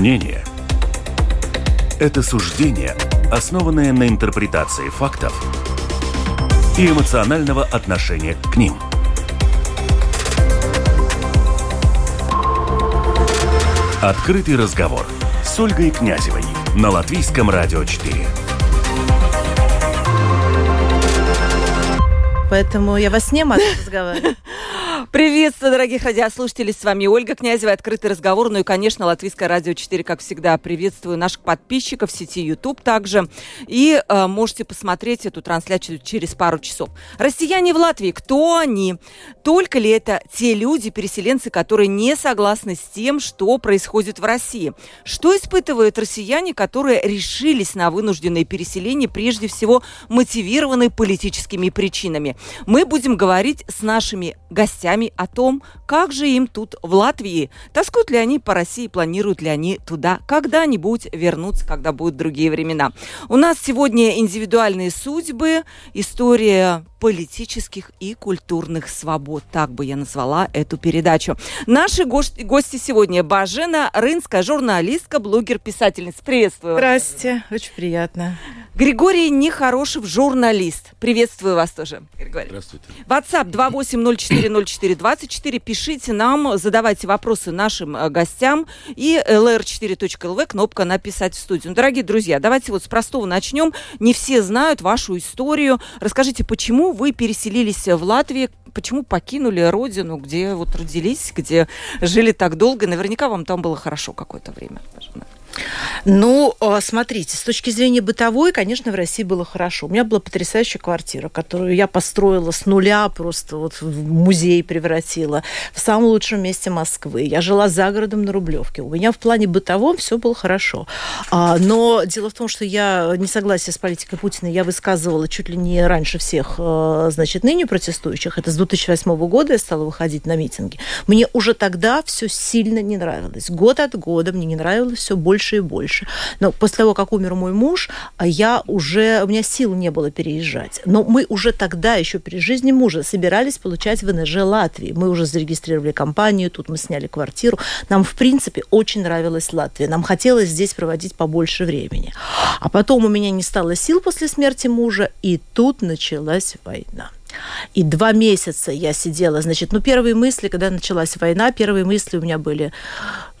Мнение – это суждение, основанное на интерпретации фактов и эмоционального отношения к ним. Открытый разговор с Ольгой Князевой на Латвийском радио 4. Поэтому я вас не могу разговаривать. Приветствую, дорогих радиослушателей. С вами Ольга Князева, открытый разговор. Ну и, конечно, Латвийское радио 4, как всегда. Приветствую наших подписчиков в сети YouTube также. И э, можете посмотреть эту трансляцию через пару часов. Россияне в Латвии, кто они? Только ли это те люди, переселенцы, которые не согласны с тем, что происходит в России? Что испытывают россияне, которые решились на вынужденное переселение, прежде всего мотивированные политическими причинами? Мы будем говорить с нашими гостями о том, как же им тут в Латвии. Тоскуют ли они по России, планируют ли они туда когда-нибудь вернуться, когда будут другие времена. У нас сегодня индивидуальные судьбы, история политических и культурных свобод. Так бы я назвала эту передачу. Наши гости, гости сегодня Бажена Рынская, журналистка, блогер, писательница. Приветствую вас. Здравствуйте, очень приятно. Григорий Нехорошев, журналист. Приветствую вас тоже, Григорий. Здравствуйте. WhatsApp 28040424. Пишите нам, задавайте вопросы нашим э, гостям. И lr4.lv, кнопка «Написать в студию». Дорогие друзья, давайте вот с простого начнем. Не все знают вашу историю. Расскажите, почему вы переселились в Латвию, почему покинули родину, где вот родились, где жили так долго? Наверняка вам там было хорошо какое-то время. Пожалуйста. Ну, а, смотрите, с точки зрения бытовой, конечно, в России было хорошо. У меня была потрясающая квартира, которую я построила с нуля, просто вот в музей превратила, в самом лучшем месте Москвы. Я жила за городом на Рублевке. У меня в плане бытовом все было хорошо. А, но дело в том, что я не согласия с политикой Путина я высказывала чуть ли не раньше всех, а, значит, ныне протестующих. Это с 2008 года я стала выходить на митинги. Мне уже тогда все сильно не нравилось. Год от года мне не нравилось все больше больше и больше. Но после того, как умер мой муж, я уже, у меня сил не было переезжать. Но мы уже тогда, еще при жизни мужа, собирались получать ВНЖ Латвии. Мы уже зарегистрировали компанию, тут мы сняли квартиру. Нам, в принципе, очень нравилась Латвия. Нам хотелось здесь проводить побольше времени. А потом у меня не стало сил после смерти мужа, и тут началась война. И два месяца я сидела, значит, ну, первые мысли, когда началась война, первые мысли у меня были,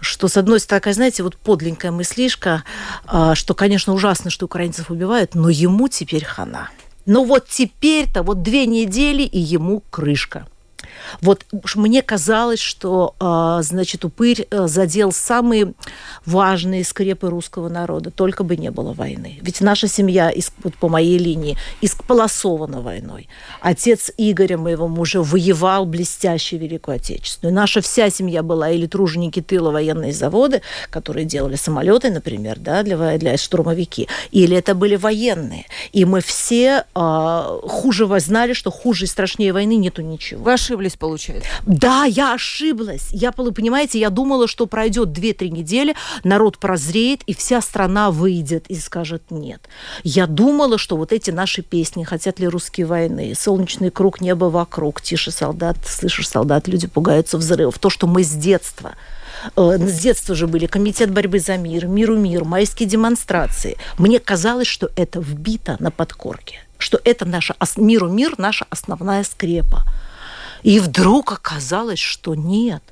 что, с одной стороны, такая, знаете, вот подленькая мыслишка, а, что, конечно, ужасно, что украинцев убивают, но ему теперь хана. Но вот теперь-то вот две недели, и ему крышка. Вот мне казалось, что, а, значит, упырь э, задел самые важные скрепы русского народа, только бы не было войны. Ведь наша семья, вот по моей линии, исполосована войной. Отец Игоря, моего мужа, воевал блестяще Великую Отечественную. Наша вся семья была или труженики тыла военные заводы, которые делали самолеты, например, да, для, для штурмовики, или это были военные. И мы все э, хуже знали, что хуже и страшнее войны нету ничего. Вы ошиблись получается. Да, я ошиблась. Я, понимаете, я думала, что пройдет 2-3 недели, народ прозреет, и вся страна выйдет и скажет нет. Я думала, что вот эти наши песни «Хотят ли русские войны», «Солнечный круг, небо вокруг», «Тише, солдат», «Слышишь, солдат», люди пугаются взрывов. То, что мы с детства э, с детства же были комитет борьбы за мир, миру мир, майские демонстрации. Мне казалось, что это вбито на подкорке, что это наша миру мир наша основная скрепа. И вдруг оказалось, что нет.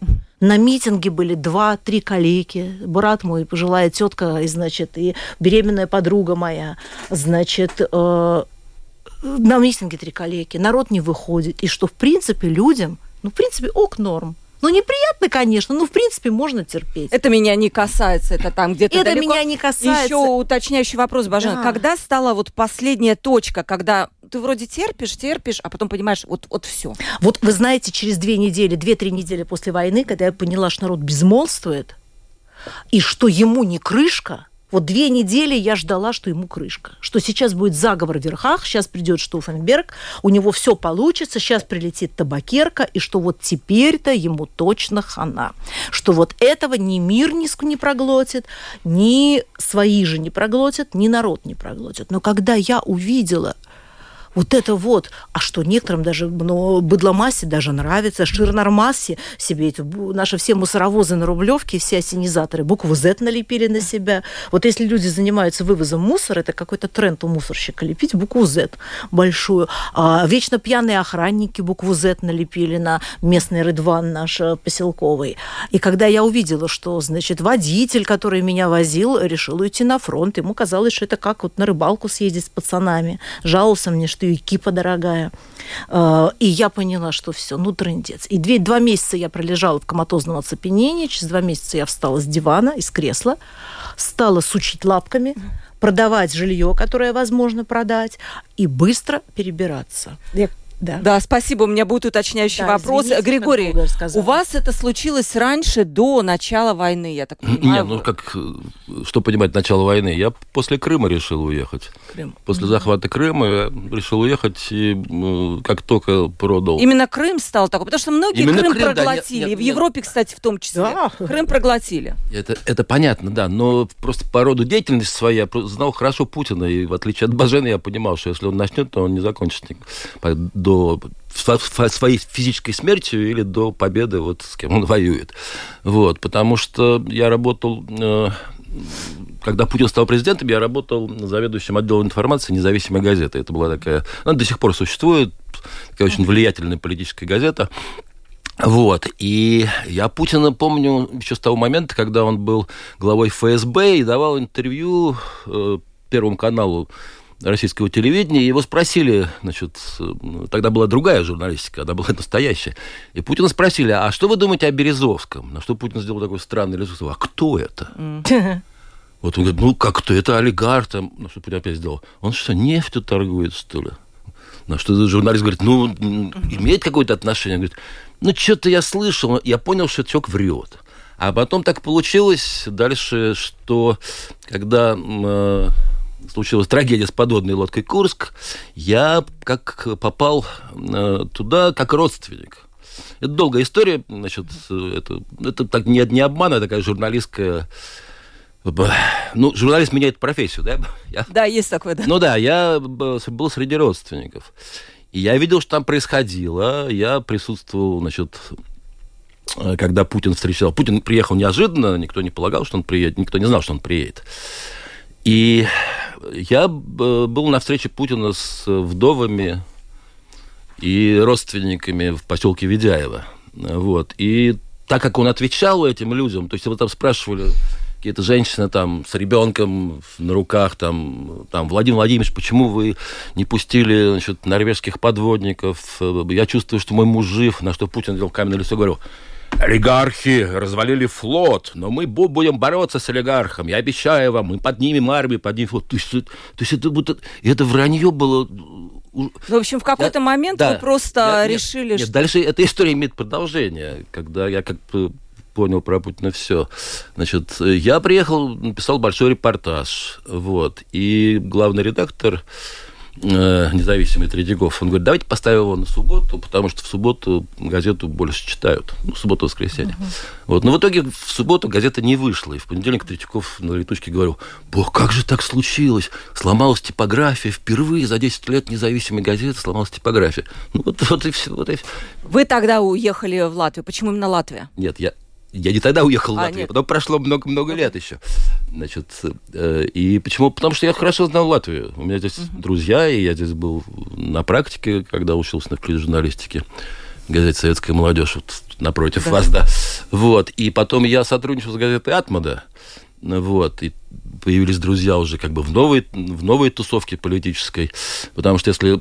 На митинге были два-три коллеги, брат мой, пожилая тетка, и, значит, и беременная подруга моя, значит, э, на митинге три коллеги, народ не выходит, и что, в принципе, людям, ну, в принципе, ок норм. Ну, неприятно, конечно, но в принципе можно терпеть. Это меня не касается, это там где-то Это далеко. меня не касается. Еще уточняющий вопрос, Бажан. Да. Когда стала вот последняя точка, когда ты вроде терпишь, терпишь, а потом понимаешь, вот, вот все. Вот вы знаете, через две недели, две-три недели после войны, когда я поняла, что народ безмолвствует, и что ему не крышка, вот две недели я ждала, что ему крышка. Что сейчас будет заговор в верхах, сейчас придет Штуфенберг, у него все получится, сейчас прилетит табакерка, и что вот теперь-то ему точно хана. Что вот этого ни мир не проглотит, ни свои же не проглотят, ни народ не проглотит. Но когда я увидела Вот это вот. А что некоторым даже, ну, быдломассе даже нравится, ширнормассе себе эти, наши все мусоровозы на Рублевке, все осенизаторы букву Z налепили на себя. Вот если люди занимаются вывозом мусора, это какой-то тренд у мусорщика, лепить букву Z большую. А вечно пьяные охранники букву Z налепили на местный Рыдван наш э, поселковый. И когда я увидела, что, значит, водитель, который меня возил, решил уйти на фронт, ему казалось, что это как вот на рыбалку съездить с пацанами. Жаловался мне, что экипа дорогая. Э, и я поняла, что все, ну, трындец. И две, два месяца я пролежала в коматозном оцепенении, через два месяца я встала с дивана, из кресла, стала сучить лапками, продавать жилье, которое возможно продать, и быстро перебираться. Я да. да, спасибо. У меня будет уточняющий да, вопрос. Извините, Григорий, у вас это случилось раньше, до начала войны, я так понимаю? Нет, ну как, что понимать начало войны? Я после Крыма решил уехать. Крым. После mm-hmm. захвата Крыма я решил уехать, и как только продал... Именно Крым стал такой, потому что многие Именно Крым, Крым проглотили. Да, нет, нет, в Европе, кстати, в том числе. Да. Крым проглотили. Это, это понятно, да, но просто по роду деятельности своей я знал хорошо Путина, и в отличие от Бажена я понимал, что если он начнет, то он не закончит до своей физической смертью или до победы, вот с кем он воюет. Вот, потому что я работал э, когда Путин стал президентом, я работал заведующим отделом информации независимой газеты. Это была такая... Она до сих пор существует, такая очень влиятельная политическая газета. Вот. И я Путина помню еще с того момента, когда он был главой ФСБ и давал интервью э, Первому каналу российского телевидения, его спросили, значит, тогда была другая журналистика, она была настоящая, и Путина спросили, а что вы думаете о Березовском? На что Путин сделал такой странный лицо, а кто это? Вот он говорит, ну как кто, это олигарх, там, ну что Путин опять сделал, он что, нефтью торгует, что ли? На что журналист говорит, ну, имеет какое-то отношение? Он говорит, ну, что-то я слышал, я понял, что человек врет. А потом так получилось дальше, что когда э, случилась трагедия с подводной лодкой Курск, я как попал э, туда как родственник. Это долгая история, значит, это, это так не, не обман, а такая журналистская ну, журналист меняет профессию, да? Я... Да, есть такое, да. Ну да, я был среди родственников. И я видел, что там происходило. Я присутствовал, значит, э, когда Путин встречал. Путин приехал неожиданно, никто не полагал, что он приедет, никто не знал, что он приедет. И я э, был на встрече Путина с вдовами и родственниками в поселке Ведяево. Вот. И так как он отвечал этим людям, то есть его там спрашивали какие-то женщины там с ребенком на руках, там, там, Владимир Владимирович, почему вы не пустили значит, норвежских подводников? Я чувствую, что мой муж жив, на что Путин делал каменное лицо, говорил, Олигархи развалили флот, но мы будем бороться с олигархом. Я обещаю вам, мы поднимем армию, поднимем флот. То есть, то есть это, будто, это вранье было ну, в общем, в какой-то я, момент да, вы просто я, решили, нет, что... Нет, дальше эта история имеет продолжение, когда я как бы понял про Путина все. Значит, я приехал, написал большой репортаж, вот, и главный редактор Э, независимый Тредяков, он говорит, давайте поставим его на субботу, потому что в субботу газету больше читают. Ну, субботу, воскресенье. Uh-huh. Вот. Но в итоге в субботу газета не вышла. И в понедельник Третьяков на летучке говорил, бог, как же так случилось? Сломалась типография. Впервые за 10 лет независимой газеты сломалась типография. Ну, вот, вот и все. Вот и все. Вы тогда уехали в Латвию. Почему именно Латвия? Нет, я я не тогда уехал в а, Латвию, нет. потом прошло много-много лет еще. Значит, э, и почему? Потому что я хорошо знал Латвию. У меня здесь uh-huh. друзья, и я здесь был на практике, когда учился на факультете журналистики. Газете «Советская молодежь», вот напротив да. вас, да. Вот. И потом я сотрудничал с газетой «Атмада». Вот. И появились друзья уже как бы в новой, в новой тусовке политической. Потому что если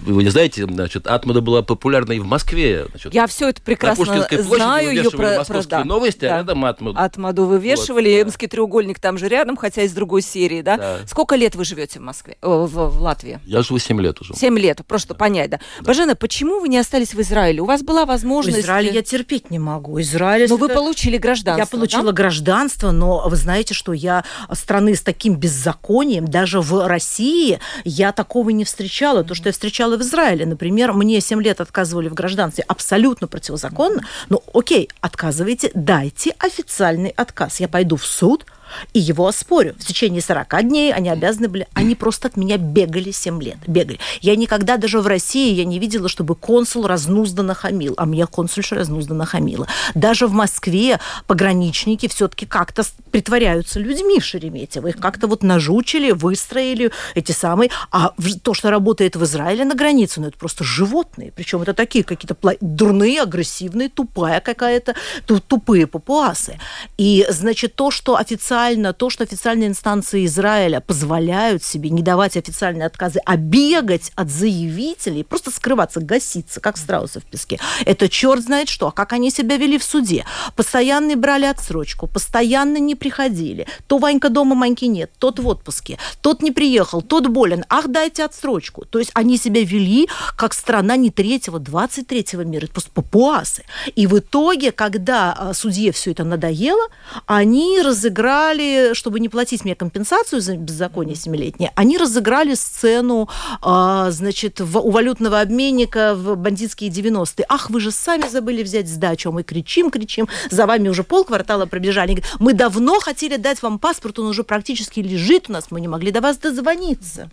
вы не знаете, значит, Атмада была популярна и в Москве. Значит, Я все это прекрасно знаю. Ее про, про, да. новости, а да. а рядом Атмаду. Атмаду вывешивали, вот, Эмский треугольник там же рядом, хотя из другой серии, да? да. Сколько лет вы живете в Москве, в, в Латвии? Я живу 7 лет уже. 7 лет, просто да. понять, да. да. Бажена, почему вы не остались в Израиле? У вас была возможность... В Израиле я терпеть не могу. Израиль... Но это... вы получили гражданство, Я получила да? гражданство, но вы знаете, что я страны с таким беззаконием, даже в России я такого не встречала. То, что я встречала в Израиле, например, мне 7 лет отказывали в гражданстве абсолютно противозаконно, ну окей, отказывайте, дайте официальный отказ. Я пойду в суд, и его оспорю. В течение 40 дней они обязаны были, они просто от меня бегали 7 лет, бегали. Я никогда даже в России я не видела, чтобы консул разнузданно хамил, а мне консульша разнузданно хамила. Даже в Москве пограничники все-таки как-то притворяются людьми Шереметьево, их как-то вот нажучили, выстроили эти самые, а то, что работает в Израиле на границе, ну это просто животные, причем это такие какие-то дурные, агрессивные, тупая какая-то, тупые папуасы. И, значит, то, что официально, то, что официальные инстанции Израиля позволяют себе не давать официальные отказы, а бегать от заявителей, просто скрываться, гаситься, как страусы в песке, это черт знает что. А как они себя вели в суде? Постоянно брали отсрочку, постоянно не приходили. То Ванька дома, Маньки нет, тот в отпуске, тот не приехал, тот болен. Ах, дайте отсрочку. То есть они себя вели как страна не третьего, двадцать третьего мира, это просто папуасы. И в итоге, когда а, судье все это надоело, они разыграли, чтобы не платить мне компенсацию за беззаконие семилетнее, они разыграли сцену, а, значит, в, у валютного обменника в бандитские 90-е. Ах, вы же сами забыли взять сдачу. А мы кричим, кричим, за вами уже полквартала пробежали. Мы давно хотели дать вам паспорт, он уже практически лежит у нас, мы не могли до вас дозвониться.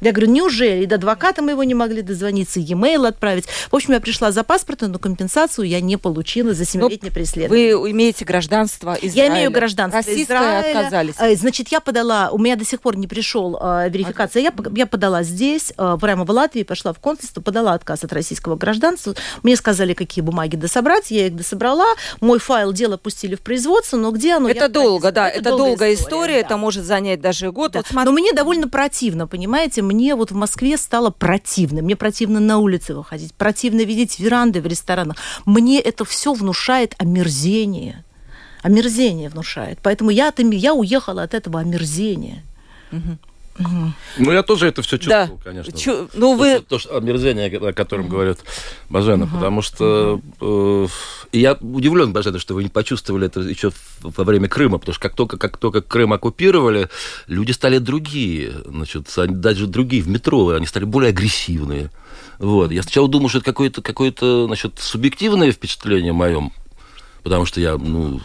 Я говорю, неужели? И до адвоката мы его не могли дозвониться, e-mail отправить. В общем, я пришла за паспортом, но компенсацию я не получила за семилетнее ну, преследование. Вы имеете гражданство Израиля? Я имею гражданство Российское Израиля. отказались? Э, значит, я подала, у меня до сих пор не пришел э, верификация, я, я подала здесь, э, прямо в Латвии, пошла в консульство, подала отказ от российского гражданства. Мне сказали, какие бумаги дособрать, я их дособрала. Мой файл, дело пустили в производство, но где оно? Это долго, да, это, это долгая история, история да. это может занять даже год. Да. Вот смотри... Но мне довольно противно, понимаете, мне вот в Москве стало противно. Мне противно на улице выходить, противно видеть веранды в ресторанах. Мне это все внушает омерзение. Омерзение внушает. Поэтому я, я уехала от этого омерзения. Угу. Ну, я тоже это все чувствовал, да. конечно. Чу... Ну, вы... То, то, омерзение, о котором говорит Бажена, uh потому что э, я удивлен, Бажена, что вы не почувствовали это еще во время Крыма, потому что как только, как только Крым оккупировали, люди стали другие, значит, даже другие в метро, они стали более агрессивные. Вот. Я сначала думал, что это какое-то какое значит, субъективное впечатление моем, потому что я, ну,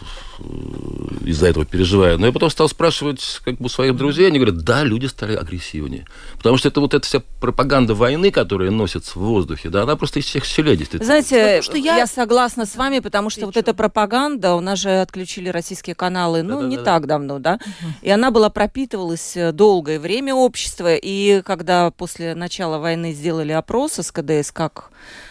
из-за этого переживаю. Но я потом стал спрашивать как бы своих друзей, они говорят, да, люди стали агрессивнее. Потому что это вот эта вся пропаганда войны, которая носится в воздухе, да, она просто из всех щелей действительно. Знаете, что я... я согласна с вами, потому что вот эта пропаганда, у нас же отключили российские каналы, ну, да, не да, так да. давно, да, угу. и она была пропитывалась э, долгое время общества, и когда после начала войны сделали опрос с КДС, как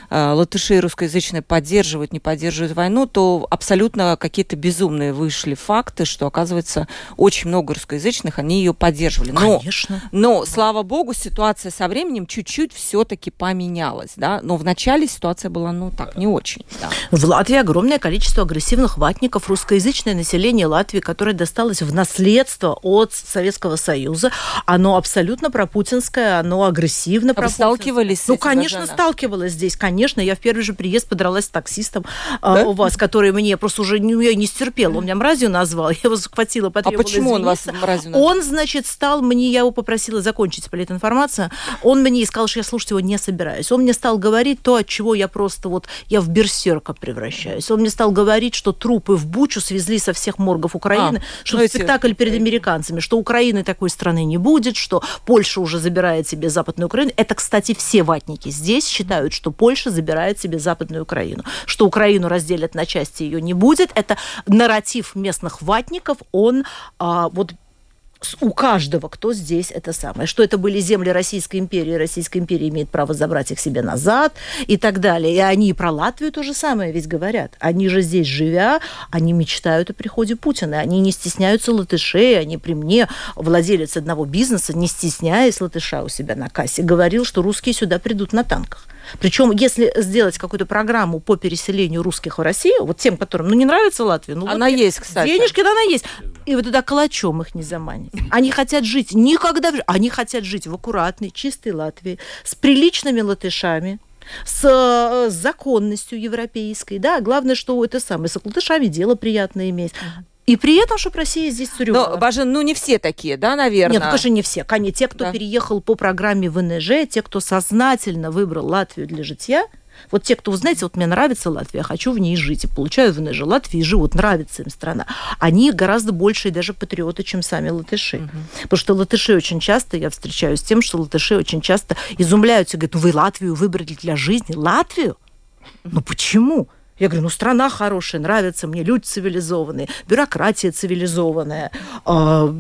э, латыши русскоязычные поддерживают, не поддерживают войну, то абсолютно какие-то безумные вышли факты, что, оказывается, очень много русскоязычных, они ее поддерживали. Но, Конечно. Но, слава богу, ситуация со временем чуть-чуть все-таки поменялась, да, но в начале ситуация была, ну, так, не очень. Да. В Латвии огромное количество агрессивных ватников, русскоязычное население Латвии, которое досталось в наследство от Советского Союза, оно абсолютно пропутинское, оно агрессивно а Вы сталкивались Ну, конечно, Жена? сталкивалась здесь, конечно. Я в первый же приезд подралась с таксистом а, да? у вас, который мне просто уже ну, я не стерпела. Он меня мразью назвал, я его схватила, потребовала А почему он вас мразью назвал? Он, значит, стал мне, я его попросила закончить политинформацию, он мне сказал, что я слушать его не собираюсь. Он мне стал говорить то, от чего я просто вот, я в берсерка превращаюсь. Он мне стал говорить, что трупы в Бучу свезли со всех моргов Украины, а, что ну, спектакль перед американцами, что Украины такой страны не будет, что Польша уже забирает себе Западную Украину. Это, кстати, все ватники здесь считают, что Польша забирает себе Западную Украину, что Украину разделят на части ее не будет. Это нарратив местных ватников, он а, вот у каждого, кто здесь это самое, что это были земли Российской империи, Российская империя имеет право забрать их себе назад и так далее. И они про Латвию то же самое ведь говорят. Они же здесь живя, они мечтают о приходе Путина, они не стесняются латышей, они при мне, владелец одного бизнеса, не стесняясь латыша у себя на кассе, говорил, что русские сюда придут на танках. Причем, если сделать какую-то программу по переселению русских в Россию, вот тем, которым ну, не нравится Латвия, ну, она вот, есть, кстати. Денежки, да, она есть. И вот туда калачом их не заманить. Они хотят жить никогда, они хотят жить в аккуратной, чистой Латвии, с приличными латышами, с, с законностью европейской, да, главное, что это самое, с латышами дело приятное иметь. И при этом, чтобы Россия здесь тюрьма. Но, Бажен, ну не все такие, да, наверное? Нет, ну, конечно, не все. Конечно, те, кто да. переехал по программе ВНЖ, те, кто сознательно выбрал Латвию для житья, Вот те, кто, знаете, вот мне нравится Латвия, хочу в ней жить, и получаю ВНЖ Латвии, живут, нравится им страна, они гораздо большие даже патриоты, чем сами латыши. Угу. Потому что латыши очень часто, я встречаюсь с тем, что латыши очень часто изумляются, говорят, ну вы Латвию выбрали для жизни? Латвию? Ну почему? Я говорю, ну страна хорошая, нравится мне, люди цивилизованные, бюрократия цивилизованная, а,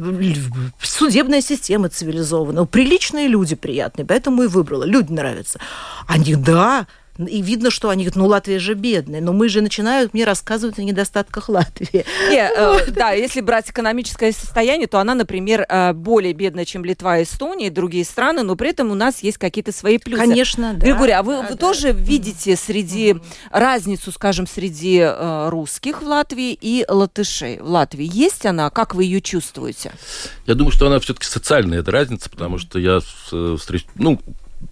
судебная система цивилизованная, приличные люди приятные, поэтому и выбрала. Люди нравятся. Они, да, и видно, что они говорят, ну, Латвия же бедная. Но мы же начинают мне рассказывать о недостатках Латвии. Не, э, да, если брать экономическое состояние, то она, например, э, более бедная, чем Литва, Эстония и другие страны, но при этом у нас есть какие-то свои плюсы. Конечно, да. Григорий, а вы, да, вы да. тоже видите среди разницу, скажем, среди э, русских в Латвии и латышей в Латвии? Есть она? Как вы ее чувствуете? Я думаю, что она все-таки социальная, эта разница, потому что я встреч... ну,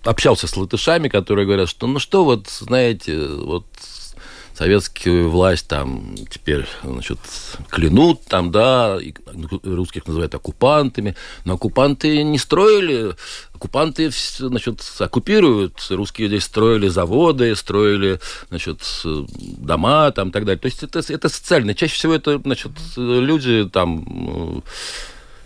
общался с латышами, которые говорят, что ну что вот, знаете, вот советскую власть там теперь, значит, клянут там, да, и русских называют оккупантами, но оккупанты не строили, оккупанты, значит, оккупируют, русские здесь строили заводы, строили, значит, дома там и так далее. То есть это, это социально. Чаще всего это, значит, люди там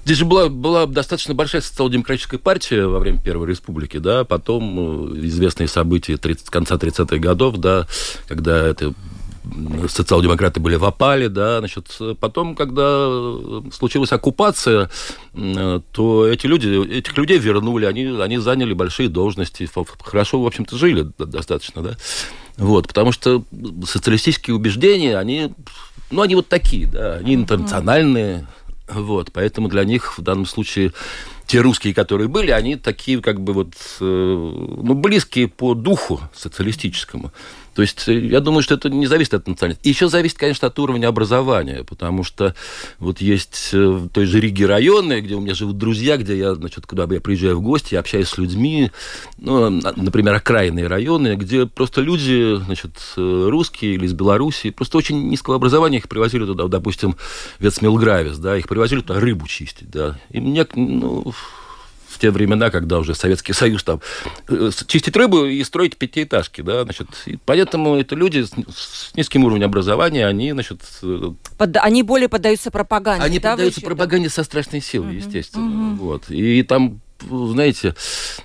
Здесь же была, была достаточно большая социал-демократическая партия во время Первой Республики, да, потом э, известные события 30, конца 30-х годов, да, когда это социал-демократы были в опале, да, значит, потом, когда случилась оккупация, то эти люди, этих людей вернули, они, они заняли большие должности, хорошо, в общем-то, жили достаточно, да, вот, потому что социалистические убеждения, они, ну, они вот такие, да, они интернациональные, вот, поэтому для них в данном случае те русские, которые были, они такие как бы вот, э, ну, близкие по духу социалистическому. То есть э, я думаю, что это не зависит от национальности. Еще зависит, конечно, от уровня образования, потому что вот есть э, в той же Риге районы, где у меня живут друзья, где я, значит, куда я приезжаю в гости, общаюсь с людьми, ну, например, окраинные районы, где просто люди, значит, э, русские или из Белоруссии, просто очень низкого образования их привозили туда, допустим, Вецмилгравис, да, их привозили туда рыбу чистить, да. И мне, ну, те времена, когда уже Советский Союз там э, чистить рыбу и строить пятиэтажки, да, значит, и поэтому это люди с, низким уровнем образования, они, значит... Э, Под, они более поддаются пропаганде, Они да, поддаются пропаганде да? со страшной силой, угу, естественно, угу. вот, и там знаете,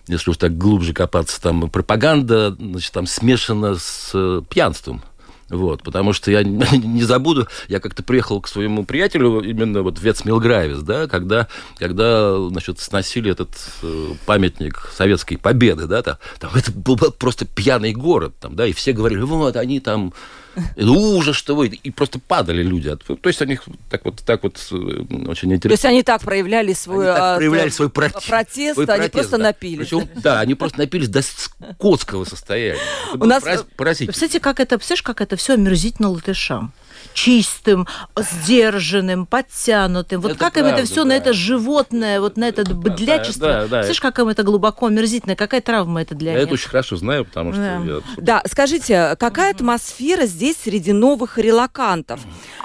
если уж так глубже копаться, там пропаганда, значит, там смешана с э, пьянством. Вот, потому что я не забуду, я как-то приехал к своему приятелю именно вот в Вецмилгравис, да, когда, когда, значит, сносили этот э, памятник советской победы, да, там, это был просто пьяный город, там, да, и все говорили, вот, они там ужас, что вы, и просто падали люди. То есть они так вот, так вот э, очень интересно. То есть они так проявляли свой, они так проявляли свой протест, протест, свой они протест, просто да. напились. Причем, да, они просто напились до скотского состояния. Это У нас, поразительно. Представляете, как это, представляешь, как это все омерзительно латышам чистым, сдержанным, подтянутым. Вот это как правда, им это все да. на это животное, вот на это быдлячество. Да, да, да. Слышишь, как им это глубоко омерзительно, какая травма это для я них? Я это очень хорошо знаю, потому что... Да, я... да скажите, какая атмосфера здесь среди новых релакантов?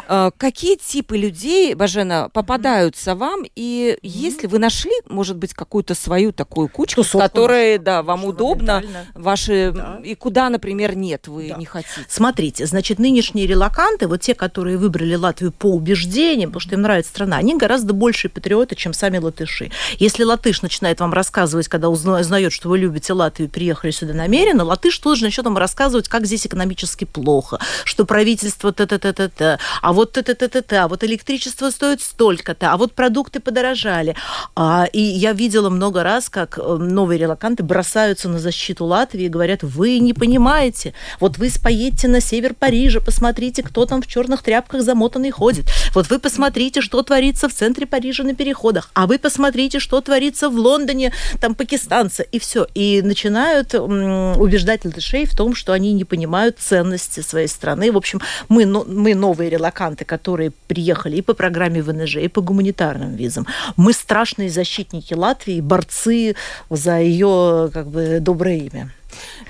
Э, какие типы людей, Бажена, попадаются вам? И если вы нашли, может быть, какую-то свою такую кучку, с которой, да, вам удобно, ваши... Да. И куда, например, нет, вы да. не хотите? Смотрите, значит, нынешние релаканты, вот те те, которые выбрали Латвию по убеждениям, потому что им нравится страна, они гораздо больше патриоты, чем сами латыши. Если латыш начинает вам рассказывать, когда узнает, что вы любите Латвию, приехали сюда намеренно, латыш тоже начнет вам рассказывать, как здесь экономически плохо, что правительство т-т-т-т-т, а вот т-т-т-т-т, а вот электричество стоит столько-то, а вот продукты подорожали. А, и я видела много раз, как э, новые релаканты бросаются на защиту Латвии и говорят, вы не понимаете, вот вы поедете на север Парижа, посмотрите, кто там в черных тряпках замотанный ходит. Вот вы посмотрите, что творится в центре Парижа на переходах, а вы посмотрите, что творится в Лондоне, там пакистанцы, и все. И начинают убеждать латышей в том, что они не понимают ценности своей страны. В общем, мы, мы новые релаканты, которые приехали и по программе ВНЖ, и по гуманитарным визам. Мы страшные защитники Латвии, борцы за ее как бы доброе имя.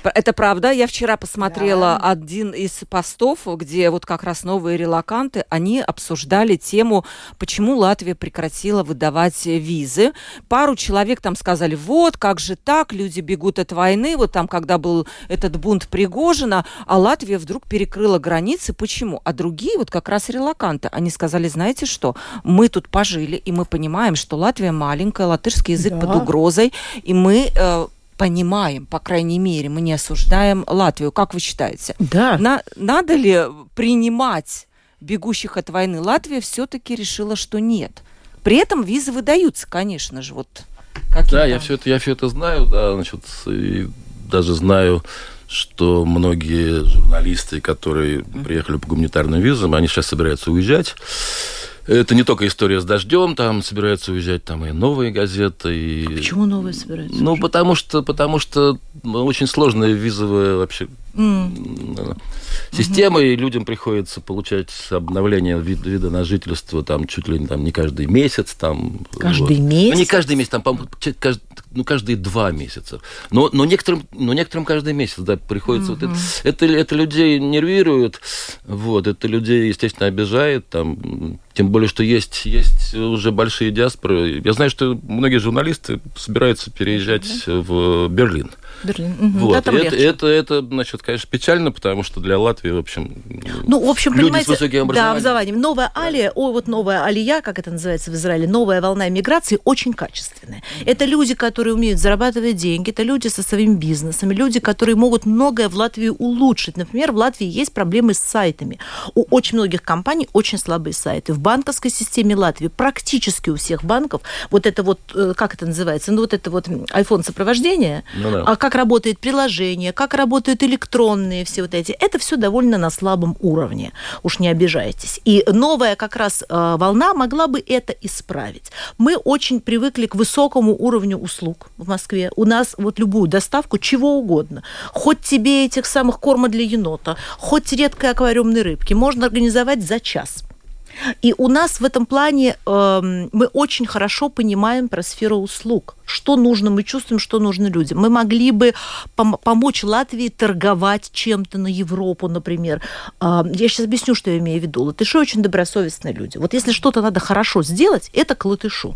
Это правда. Я вчера посмотрела да. один из постов, где вот как раз новые релаканты, они обсуждали тему, почему Латвия прекратила выдавать визы. Пару человек там сказали, вот, как же так, люди бегут от войны, вот там, когда был этот бунт Пригожина, а Латвия вдруг перекрыла границы. Почему? А другие, вот как раз релаканты, они сказали, знаете что, мы тут пожили, и мы понимаем, что Латвия маленькая, латышский язык да. под угрозой, и мы э, понимаем, по крайней мере, мы не осуждаем Латвию. Как вы считаете? Да. На, надо ли принимать бегущих от войны? Латвия все-таки решила, что нет. При этом визы выдаются, конечно же, вот. Да, я все это, я все это знаю, да, значит, и даже знаю, что многие журналисты, которые приехали по гуманитарным визам, они сейчас собираются уезжать. Это не только история с дождем, там собираются уезжать там и новые газеты. И... А почему новые собираются? Ну, потому что, потому что очень сложная визовая вообще mm. система, mm-hmm. и людям приходится получать обновление вид, вида на жительство там чуть ли не, там, не каждый месяц. Там, каждый вот. месяц? Ну, не каждый месяц, там, каждый, ну, каждые два месяца. Но, но, некоторым, но некоторым каждый месяц, да, приходится. Mm-hmm. Вот это, это, это людей нервирует, вот, это людей, естественно, обижает, там, тем более, что есть, есть уже большие диаспоры. Я знаю, что многие журналисты собираются переезжать mm-hmm. в Берлин. Берлин. Угу. Вот. Да, это, это, это, значит, конечно, печально, потому что для Латвии, в общем, ну, в общем, люди понимаете, с высоким образованием. Да, образованием. Новая алия, о, вот новая алия, как это называется в Израиле, новая волна миграции, очень качественная. Mm-hmm. Это люди, которые умеют зарабатывать деньги, это люди со своим бизнесом, люди, которые могут многое в Латвии улучшить. Например, в Латвии есть проблемы с сайтами. У очень многих компаний очень слабые сайты. В банковской системе Латвии практически у всех банков вот это вот, э, как это называется, ну вот это вот iPhone сопровождение, ну, да. а как работает приложение, как работают электронные все вот эти, это все довольно на слабом уровне. Уж не обижайтесь. И новая как раз э, волна могла бы это исправить. Мы очень привыкли к высокому уровню услуг в Москве. У нас вот любую доставку чего угодно. Хоть тебе этих самых корма для енота, хоть редкой аквариумной рыбки можно организовать за час. И у нас в этом плане э, мы очень хорошо понимаем про сферу услуг. Что нужно, мы чувствуем, что нужно людям. Мы могли бы пом- помочь Латвии торговать чем-то на Европу, например. Э, я сейчас объясню, что я имею в виду. Латыши очень добросовестные люди. Вот если что-то надо хорошо сделать, это к латышу.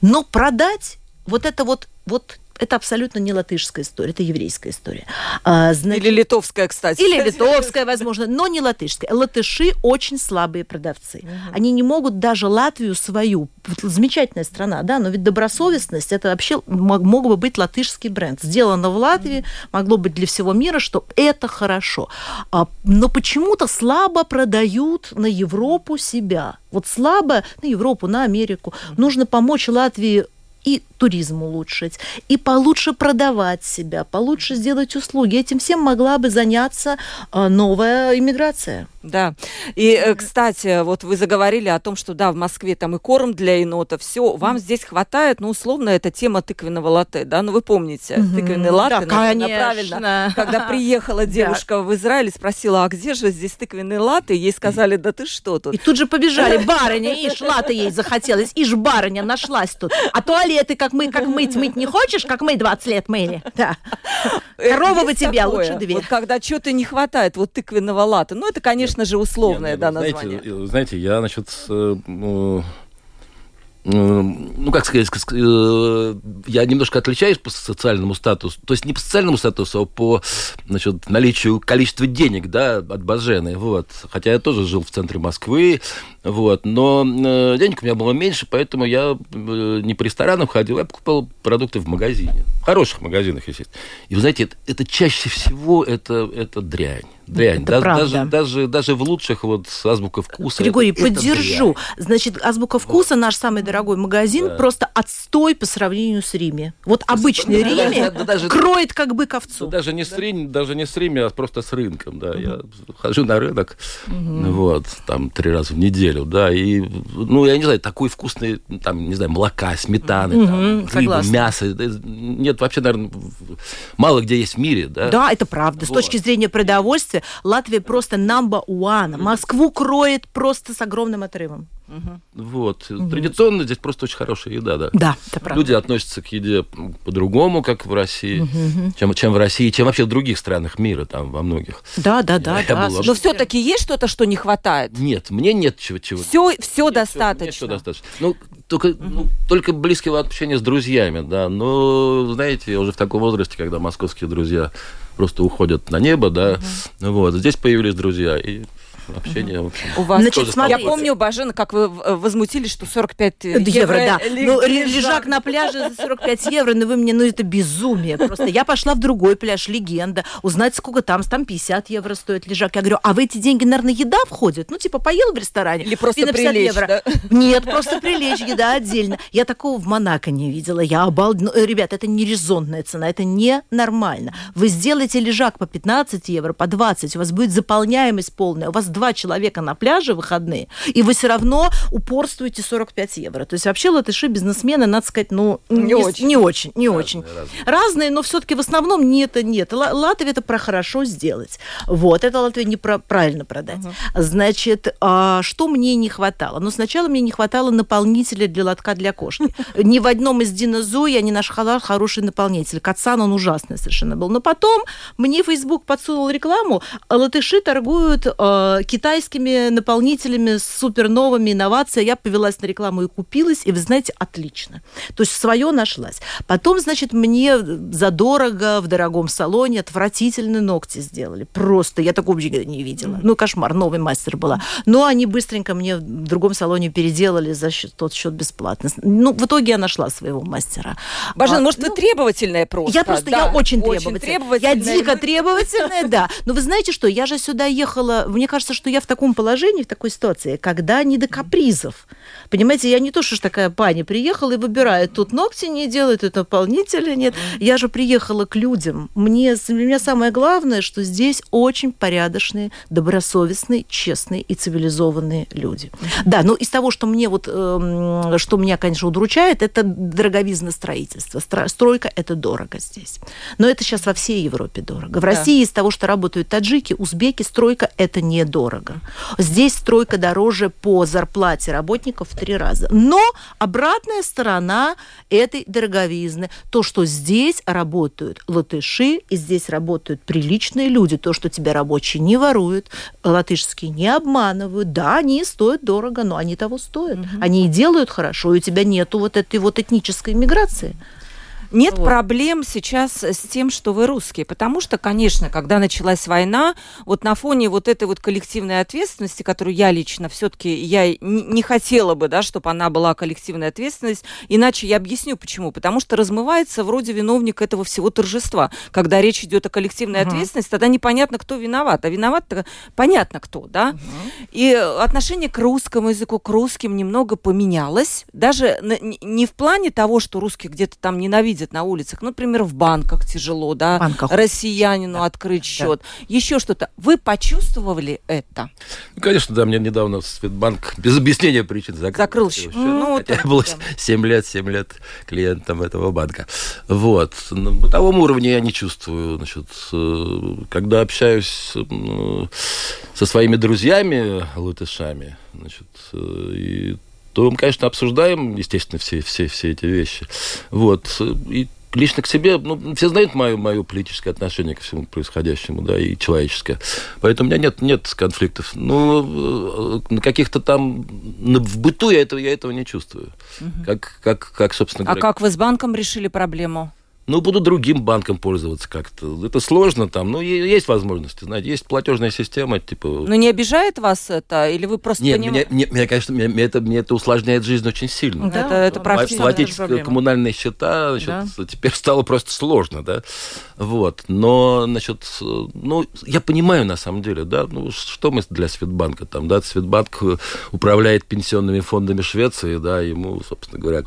Но продать вот это вот, вот это абсолютно не латышская история, это еврейская история. А, значит, или литовская, кстати. Или литовская, возможно, но не латышская. Латыши очень слабые продавцы. Угу. Они не могут даже Латвию свою, замечательная страна, да, но ведь добросовестность, это вообще мог, мог бы быть латышский бренд. Сделано в Латвии, могло быть для всего мира, что это хорошо. А, но почему-то слабо продают на Европу себя. Вот слабо на Европу, на Америку. Нужно помочь Латвии и туризм улучшить, и получше продавать себя, получше сделать услуги. Этим всем могла бы заняться а, новая иммиграция. Да. И, э, кстати, вот вы заговорили о том, что да, в Москве там и корм для енота, все, вам здесь хватает, ну, условно, это тема тыквенного латте, да, ну, вы помните, mm-hmm. тыквенный латте, да, конечно. правильно. Когда приехала девушка в Израиль, спросила, а где же здесь тыквенный латте, ей сказали, да ты что тут? И тут же побежали, барыня, ишь, латте ей захотелось, ишь, барыня нашлась тут. А туалеты, как мы, как мыть, мыть не хочешь, как мы 20 лет мыли? Да. Корова вы тебя, лучше две. Вот когда что-то не хватает, вот тыквенного латте, ну, это, конечно, же, условное, Нет, да, знаете, название. Знаете, я, значит, э, ну, ну, как сказать, э, я немножко отличаюсь по социальному статусу, то есть не по социальному статусу, а по значит, наличию количества денег, да, от Бажены, вот. Хотя я тоже жил в центре Москвы, вот, но э, денег у меня было меньше, поэтому я э, не по ресторанам ходил, я покупал продукты в магазине, в хороших магазинах, естественно. И вы знаете, это, это чаще всего это, это дрянь дрянь. Это да, правда. Даже, даже, даже в лучших вот азбука вкуса. Григорий, это, поддержу. Это Значит, азбука вкуса, вот. наш самый дорогой магазин, да. просто отстой по сравнению с Риме. Вот обычный да, Риме да, даже, кроет как бы ковцу. Да, даже не с Рим, даже не с Риме, а просто с рынком. Да. Угу. Я хожу на рынок, угу. вот, там три раза в неделю, да, и, ну, я не знаю, такой вкусный, там, не знаю, молока, сметаны, угу, там, мясо. Нет, вообще, наверное, мало где есть в мире, да. Да, это правда. Вот. С точки зрения продовольствия Латвия просто number one. Москву кроет просто с огромным отрывом. Угу. Вот. Угу. Традиционно здесь просто очень хорошая еда, да. Да, это правда. Люди относятся к еде по-другому, как в России, угу. чем, чем в России, чем вообще в других странах мира, там во многих. Да, да, да. да. Но все-таки есть что-то, что не хватает? Нет, мне нет чего. чего. Все, все нет, достаточно. Все, нет, все достаточно. Ну, только, угу. ну, только близкого общения с друзьями, да. Но, знаете, я уже в таком возрасте, когда московские друзья просто уходят на небо, да. Угу. Вот. Здесь появились друзья. И общение, общем. У вас Значит, смотрите. Я помню, Бажена, как вы возмутились, что 45 евро, евро да. Ну, лежак на пляже за 45 евро, ну вы мне, ну это безумие просто. Я пошла в другой пляж, легенда, узнать, сколько там, там 50 евро стоит лежак. Я говорю, а в эти деньги, наверное, еда входит? Ну, типа, поел в ресторане? Или просто прилечь, евро. Да? Нет, просто прилечь, еда отдельно. Я такого в Монако не видела. Я обалдела. Ну, ребят, это не резонная цена, это ненормально. Вы сделаете лежак по 15 евро, по 20, у вас будет заполняемость полная, у вас два человека на пляже в выходные, и вы все равно упорствуете 45 евро. То есть вообще латыши бизнесмены, надо сказать, ну, не, не очень. Не очень, не разные, очень. Разные. разные, но все-таки в основном нет, нет. Латвия это про хорошо сделать. Вот, это Латвия не про правильно продать. Угу. Значит, а, что мне не хватало? Ну, сначала мне не хватало наполнителя для лотка для кошки. Ни в одном из динозу я не нашла хороший наполнитель. Кацан, он ужасный совершенно был. Но потом мне Facebook подсунул рекламу, латыши торгуют э, китайскими наполнителями, с суперновыми инновациями. Я повелась на рекламу и купилась, и, вы знаете, отлично. То есть свое нашлась. Потом, значит, мне задорого в дорогом салоне отвратительные ногти сделали. Просто. Я такого не видела. Ну, кошмар. Новый мастер была. Но они быстренько мне в другом салоне переделали за счет, тот счет бесплатно. Ну, в итоге я нашла своего мастера. Бажен, а, может, ну, вы требовательная просто? Я просто, да, я очень, очень требовательная. Я дико требовательная, да. Но вы знаете что, я же сюда ехала, мне кажется, что я в таком положении, в такой ситуации, когда не до капризов. Понимаете, я не то, что такая пани приехала и выбирает, тут ногти не делает, тут наполнителя нет. Я же приехала к людям. Мне, для меня самое главное, что здесь очень порядочные, добросовестные, честные и цивилизованные люди. Да, но из того, что мне вот, э, что меня, конечно, удручает, это дороговизна строительства. Стройка – это дорого здесь. Но это сейчас во всей Европе дорого. В России да. из того, что работают таджики, узбеки, стройка – это недорого. Здесь стройка дороже по зарплате работников в три раза. Но обратная сторона этой дороговизны, то, что здесь работают латыши, и здесь работают приличные люди, то, что тебя рабочие не воруют, латышские не обманывают, да, они стоят дорого, но они того стоят. Угу. Они и делают хорошо, и у тебя нету вот этой вот этнической миграции. Нет вот. проблем сейчас с тем, что вы русские, потому что, конечно, когда началась война, вот на фоне вот этой вот коллективной ответственности, которую я лично все-таки я не хотела бы, да, чтобы она была коллективная ответственность, иначе я объясню почему, потому что размывается вроде виновник этого всего торжества, когда речь идет о коллективной угу. ответственности, тогда непонятно, кто виноват, а виноват понятно кто, да, угу. и отношение к русскому языку, к русским немного поменялось, даже не в плане того, что русские где-то там ненавидят видят на улицах, ну, например, в банках тяжело, да, банках. россиянину да. открыть счет, да. еще что-то. Вы почувствовали это? Ну, конечно, да, мне недавно Светбанк без объяснения причин закрыл, закрыл счет. Ну, Хотя я был 7 лет, 7 лет клиентом этого банка. Вот. На бытовом уровне я не чувствую, значит, э, когда общаюсь со своими друзьями латышами, значит, э, и то мы, конечно, обсуждаем, естественно, все, все, все эти вещи. Вот. И лично к себе, ну, все знают мое, мое политическое отношение ко всему происходящему, да, и человеческое. Поэтому у меня нет, нет конфликтов. Ну, на каких-то там, в быту я этого, я этого не чувствую. Угу. Как, как, как, собственно а говоря... А как вы с банком решили проблему? Ну, буду другим банком пользоваться как-то. Это сложно там, ну, есть возможности, знаете, есть платежная система, типа... Но не обижает вас это, или вы просто Нет, понимаете? меня, меня, конечно, мне, это, мне это усложняет жизнь очень сильно. Да, это, это практически Платить коммунальные счета, значит, да. теперь стало просто сложно, да, вот. Но, значит, ну, я понимаю, на самом деле, да, ну, что мы для Светбанка там, да, Светбанк управляет пенсионными фондами Швеции, да, ему, собственно говоря,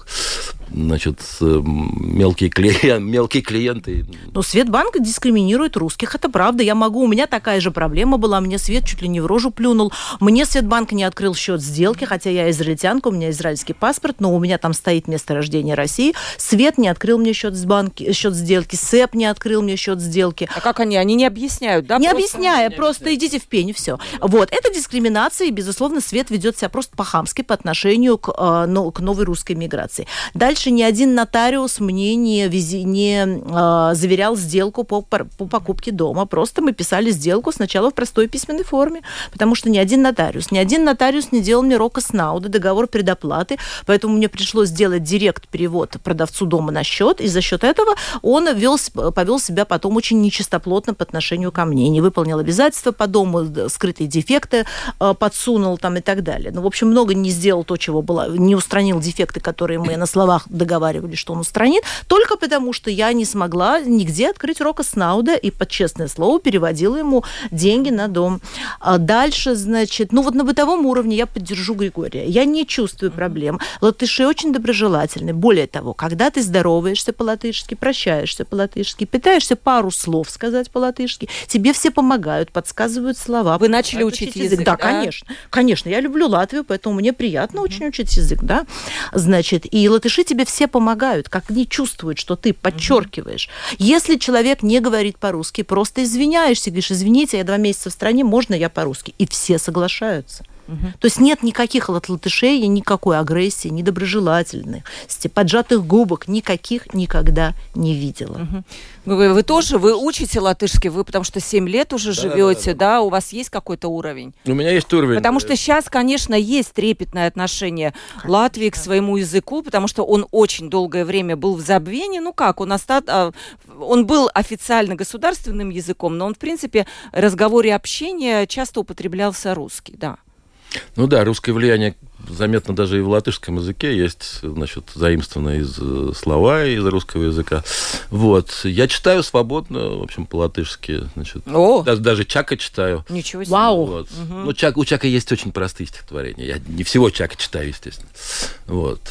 значит, мелкие, клиенты, мелкие клиенты. Но Светбанк дискриминирует русских, это правда. Я могу, у меня такая же проблема была, мне Свет чуть ли не в рожу плюнул. Мне Светбанк не открыл счет сделки, хотя я израильтянка, у меня израильский паспорт, но у меня там стоит место рождения России. Свет не открыл мне счет, с банки, счет сделки, СЭП не открыл мне счет сделки. А как они? Они не объясняют, да? Не просто объясняя, не просто объясняют. идите в пень, все. Вот, это дискриминация, и, безусловно, Свет ведет себя просто по-хамски по отношению к, э, ну, к новой русской миграции. Дальше ни один нотариус мне не, не э, заверял сделку по, по покупке дома. Просто мы писали сделку сначала в простой письменной форме, потому что ни один нотариус, ни один нотариус не делал мне рока снауда, договор предоплаты, поэтому мне пришлось сделать директ-перевод продавцу дома на счет, и за счет этого он вел, повел себя потом очень нечистоплотно по отношению ко мне, не выполнил обязательства по дому, скрытые дефекты э, подсунул там и так далее. Ну, в общем, много не сделал то, чего было, не устранил дефекты, которые мы на словах договаривались, что он устранит, только потому что я не смогла нигде открыть Рока Снауда и под честное слово переводила ему деньги на дом. А дальше, значит, ну вот на бытовом уровне я поддержу Григория. Я не чувствую проблем. Латыши очень доброжелательны. Более того, когда ты здороваешься по-латышски, прощаешься по-латышски, пытаешься пару слов сказать по-латышски, тебе все помогают, подсказывают слова. Вы начали учить язык, язык да, да, конечно. Конечно, я люблю Латвию, поэтому мне приятно mm-hmm. очень учить язык, да. Значит, и латыши тебе все помогают, как они чувствуют, что ты подчеркиваешь. Mm-hmm. Если человек не говорит по-русски, просто извиняешься, говоришь, извините, я два месяца в стране, можно я по-русски? И все соглашаются. Угу. То есть нет никаких от латышей, никакой агрессии, недоброжелательности, поджатых губок, никаких никогда не видела. Угу. Вы, вы тоже, вы учите латышский, вы потому что 7 лет уже да, живете, да, да, да, у вас есть какой-то уровень? У меня есть уровень. Потому что сейчас, конечно, есть трепетное отношение Латвии к своему языку, потому что он очень долгое время был в забвении. Ну как, он, оста... А, он был официально государственным языком, но он, в принципе, в разговоре общения часто употреблялся русский, да. Ну да, русское влияние заметно даже и в латышском языке есть, значит, заимствованные из э, слова из русского языка. Вот. Я читаю свободно, в общем, по-латышски. Значит, О! Даже, даже Чака читаю. Ничего себе. Вау! Вот. Угу. Ну, Чак, у Чака есть очень простые стихотворения. Я не всего Чака читаю, естественно. Вот.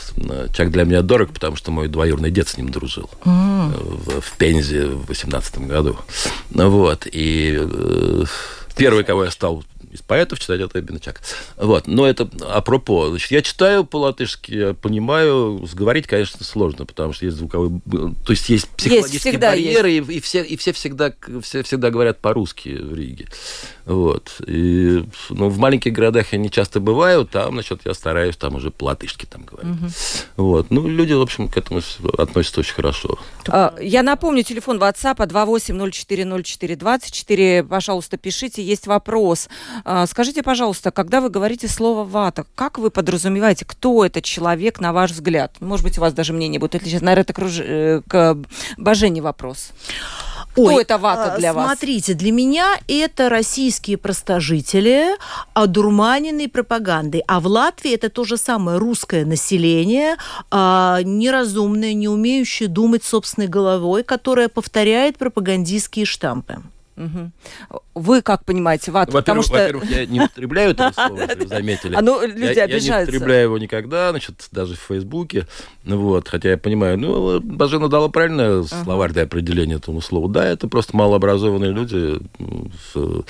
Чак для меня дорог, потому что мой двоюродный дед с ним дружил. Mm. В, в Пензе в 18 году. Вот. И э, первый, кого я стал из поэтов читать это Бенчак. Вот. Но это апропо. Значит, я читаю по-латышски, я понимаю, сговорить, конечно, сложно, потому что есть звуковой... То есть есть психологические есть, барьеры, есть. И, и, все, и все, всегда, все всегда говорят по-русски в Риге. Вот. И, ну, в маленьких городах я не часто бываю, там, значит, я стараюсь там уже по-латышски там говорить. Угу. Вот. Ну, люди, в общем, к этому относятся очень хорошо. А, я напомню, телефон WhatsApp 28040424. Пожалуйста, пишите. Есть вопрос. А, скажите, пожалуйста, когда вы говорите слово «вата», как вы подразумеваете, кто этот человек, на ваш взгляд? Может быть, у вас даже мнение будет отличаться. Наверное, это к, э, к Божене вопрос. Кто Ой, это вата для вас? Смотрите, для меня это российские простожители, одурманенные пропагандой. А в Латвии это то же самое русское население, а, неразумное, не умеющее думать собственной головой, которое повторяет пропагандистские штампы. Угу. Вы как понимаете вату? Во-первых, что... во-первых, я не употребляю это слово, вы заметили. А ну, люди я, обижаются. Я не употребляю его никогда, значит, даже в Фейсбуке. Вот, хотя я понимаю, ну, Бажена дала правильное словарь для определения этому слову. Да, это просто малообразованные люди с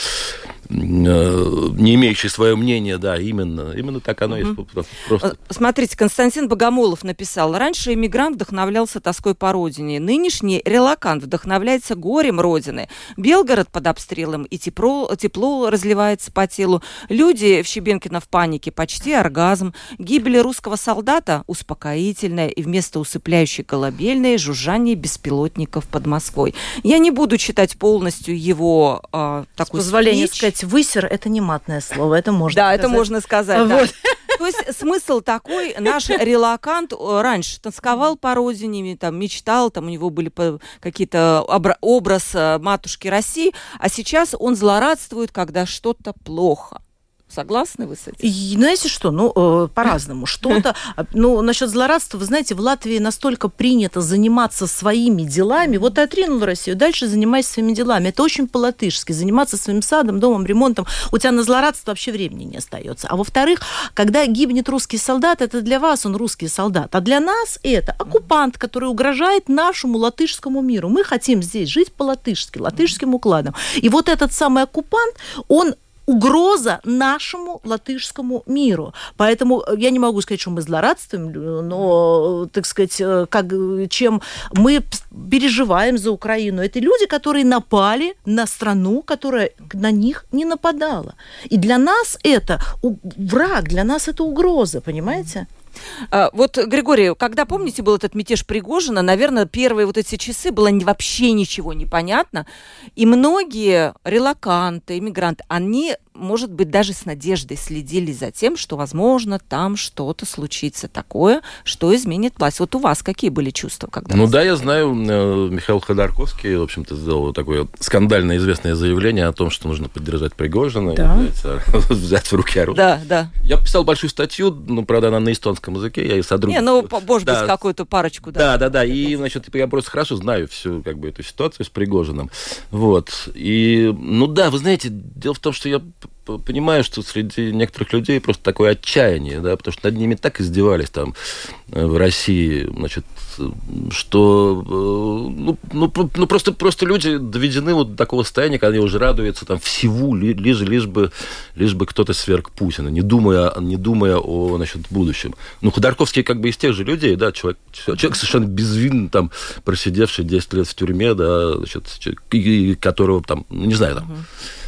не имеющий свое мнение, да, именно, именно так оно угу. есть. Просто. Э, смотрите, Константин Богомолов написал, раньше иммигрант вдохновлялся тоской по родине, нынешний релакант вдохновляется горем родины. Белгород под обстрелом, и тепло, тепло разливается по телу. Люди в Щебенкино в панике, почти оргазм. Гибель русского солдата успокоительная, и вместо усыпляющей колыбельной жужжание беспилотников под Москвой. Я не буду читать полностью его э, такую С позволения спич. сказать, высер – это не матное слово, это можно Да, сказать. это можно сказать, вот. То есть смысл такой, наш релакант э, раньше тосковал по родине, там, мечтал, там у него были какие-то образ э, матушки России, а сейчас он злорадствует, когда что-то плохо. Согласны вы с этим? И, знаете что, ну, э, по-разному. Что-то, а, ну, насчет злорадства, вы знаете, в Латвии настолько принято заниматься своими делами. Вот ты отринул Россию, дальше занимайся своими делами. Это очень по-латышски. Заниматься своим садом, домом, ремонтом. У тебя на злорадство вообще времени не остается. А во-вторых, когда гибнет русский солдат, это для вас он русский солдат. А для нас это оккупант, который угрожает нашему латышскому миру. Мы хотим здесь жить по-латышски, латышским укладом. И вот этот самый оккупант, он угроза нашему латышскому миру. Поэтому э, я не могу сказать, что мы злорадствуем, но, так сказать, э, как, чем мы переживаем за Украину. Это люди, которые напали на страну, которая на них не нападала. И для нас это враг, для нас это угроза, понимаете? А, вот, Григорий, когда, помните, был этот мятеж Пригожина, наверное, первые вот эти часы было вообще ничего не понятно. И многие релаканты, иммигранты, они может быть, даже с надеждой следили за тем, что, возможно, там что-то случится такое, что изменит власть. Вот у вас какие были чувства? Когда ну да, я знаю, э, Михаил Ходорковский, в общем-то, сделал такое скандально известное заявление о том, что нужно поддержать Пригожина да. и взять, взять в руки оружие. Да, да. Я писал большую статью, ну, правда, она на эстонском языке, я и сотрудник. Не, ну, может да. быть, какую-то парочку. Да, да, да, да. И, значит, я просто хорошо знаю всю, как бы, эту ситуацию с Пригожиным. Вот. И, ну да, вы знаете, дело в том, что я понимаю, что среди некоторых людей просто такое отчаяние, да, потому что над ними так издевались там э, в России, значит, что э, ну, ну, ну просто, просто люди доведены вот до такого состояния, когда они уже радуются там всему, лишь, лишь бы, лишь бы кто-то сверг Путина, не думая, не думая о значит, будущем. Ну, Ходорковский как бы из тех же людей, да, человек, человек совершенно безвинный, там, просидевший 10 лет в тюрьме, да, значит, которого там, ну, не знаю, там, uh-huh